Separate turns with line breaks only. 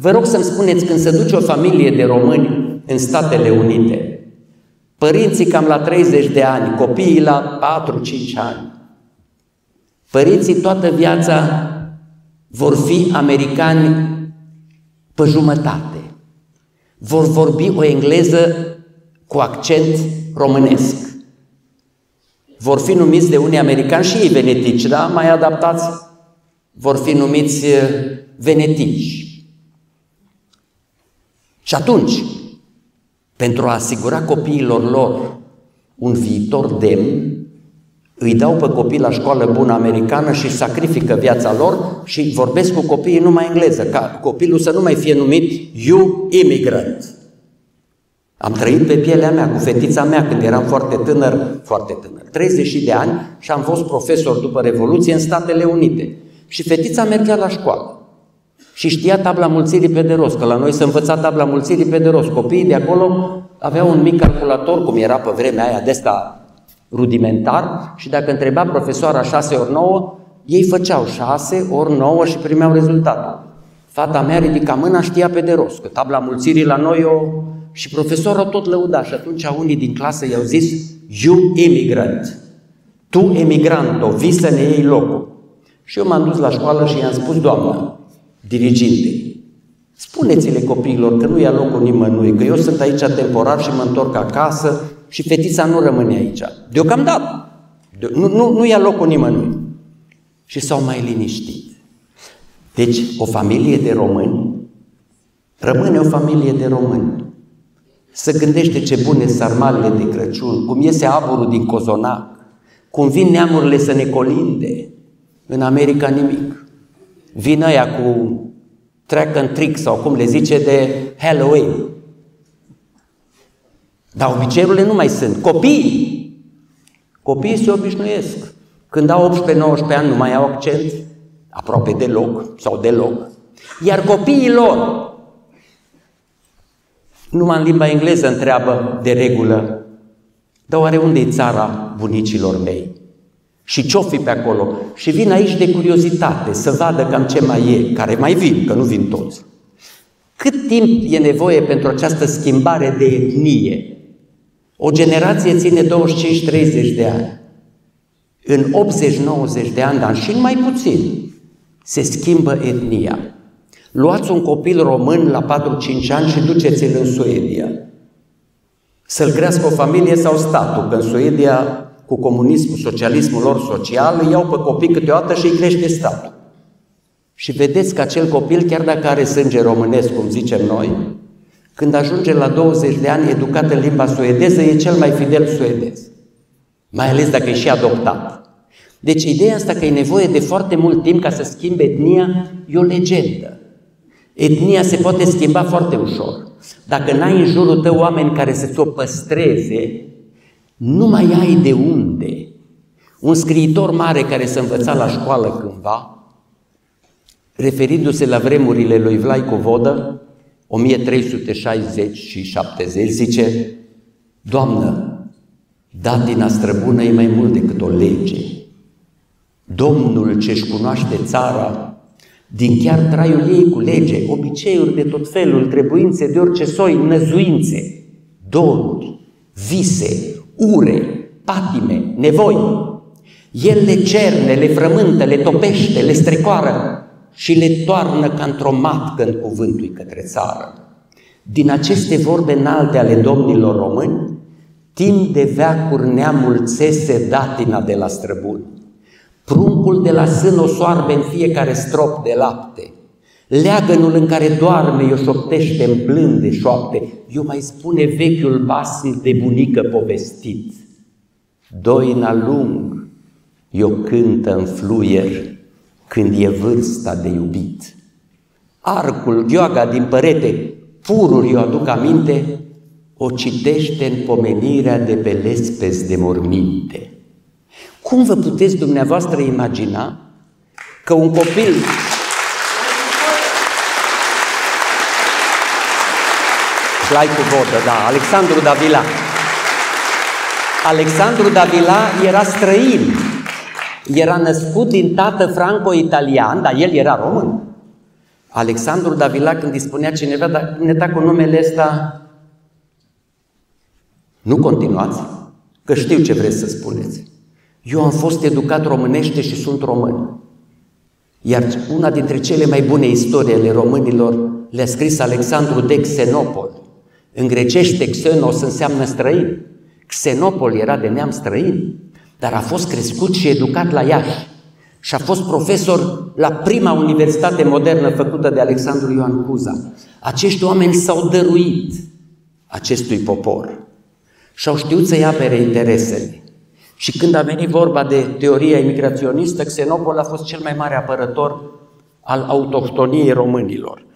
Vă rog să-mi spuneți, când se duce o familie de români în Statele Unite, părinții cam la 30 de ani, copiii la 4-5 ani, părinții toată viața vor fi americani pe jumătate. Vor vorbi o engleză cu accent românesc. Vor fi numiți de unii americani și ei venetici, da? Mai adaptați, vor fi numiți eh, venetici. Și atunci, pentru a asigura copiilor lor un viitor demn, îi dau pe copii la școală bună americană și sacrifică viața lor și vorbesc cu copiii numai engleză, ca copilul să nu mai fie numit you immigrant. Am trăit pe pielea mea cu fetița mea când eram foarte tânăr, foarte tânăr, 30 de ani și am fost profesor după Revoluție în Statele Unite. Și fetița mergea la școală și știa tabla mulțirii pe de rost, că la noi se învăța tabla mulțirii pe de rost. Copiii de acolo aveau un mic calculator, cum era pe vremea aia de asta rudimentar și dacă întreba profesoara 6 ori 9, ei făceau 6 ori 9 și primeau rezultatul. Fata mea ridica mâna, știa pe de rost, că tabla mulțirii la noi o... Și profesorul tot lăuda și atunci unii din clasă i-au zis You immigrant, tu emigrant, o vii să ne iei locul. Și eu m-am dus la școală și i-am spus, Doamnă, diriginte, spuneți-le copiilor că nu ia locul nimănui, că eu sunt aici temporar și mă întorc acasă și fetița nu rămâne aici. Deocamdată. Nu, nu, nu ia locul nimănui. Și s-au mai liniștit. Deci, o familie de români rămâne o familie de români. Să gândește ce bune sarmalele de Crăciun, cum iese aburul din cozonac, cum vin neamurile să ne colinde. În America nimic. Vin aia cu track and trick sau cum le zice de Halloween. Dar obiceiurile nu mai sunt. Copiii, copiii se obișnuiesc. Când au 18-19 ani nu mai au accent, aproape deloc sau deloc. Iar copiii lor, numai în limba engleză întreabă de regulă, dar oare unde e țara bunicilor mei? Și ce-o fi pe acolo? Și vin aici de curiozitate, să vadă cam ce mai e, care mai vin, că nu vin toți. Cât timp e nevoie pentru această schimbare de etnie? O generație ține 25-30 de ani. În 80-90 de ani, dar și în mai puțin, se schimbă etnia. Luați un copil român la 4-5 ani și duceți-l în Suedia. Să-l crească o familie sau statul, că în Suedia, cu comunismul, socialismul lor social, îi iau pe copii câteodată și îi crește statul. Și vedeți că acel copil, chiar dacă are sânge românesc, cum zicem noi, când ajunge la 20 de ani educat în limba suedeză, e cel mai fidel suedez. Mai ales dacă e și adoptat. Deci ideea asta că e nevoie de foarte mult timp ca să schimbe etnia e o legendă. Etnia se poate schimba foarte ușor. Dacă n-ai în jurul tău oameni care să ți-o păstreze, nu mai ai de unde. Un scriitor mare care se învăța la școală cândva, referindu-se la vremurile lui Vlaicu Vodă, 1360 și 70, zice, Doamnă, datina străbună e mai mult decât o lege. Domnul ce-și cunoaște țara, din chiar traiul ei cu lege, obiceiuri de tot felul, trebuințe de orice soi, năzuințe, doruri, vise, ure, patime, nevoi. El le cerne, le frământă, le topește, le strecoară, și le toarnă ca într-o matcă în cuvântul către țară. Din aceste vorbe înalte ale domnilor români, timp de veacuri neamul țese datina de la străbuni. Pruncul de la sân o soarbe în fiecare strop de lapte. Leagănul în care doarme i-o șoptește în blânde șoapte. Eu mai spune vechiul basm de bunică povestit. Doina lung, eu cântă în fluier când e vârsta de iubit. Arcul, ghioaga din părete, pururi eu aduc aminte, o citește în pomenirea de pe lespezi de morminte. Cum vă puteți dumneavoastră imagina că un copil Lai cu vodă, da, Alexandru Davila. Alexandru Davila era străin era născut din tată franco-italian, dar el era român. Alexandru Davila când îi spunea cineva, dar ne da cu numele ăsta, nu continuați, că știu ce vreți să spuneți. Eu am fost educat românește și sunt român. Iar una dintre cele mai bune istorii ale românilor le-a scris Alexandru de Xenopol. În grecește Xenos înseamnă străin. Xenopol era de neam străin, dar a fost crescut și educat la Iași și a fost profesor la prima universitate modernă făcută de Alexandru Ioan Cuza. Acești oameni s-au dăruit acestui popor și au știut să-i apere interesele. Și când a venit vorba de teoria imigraționistă, Xenopol a fost cel mai mare apărător al autohtoniei românilor.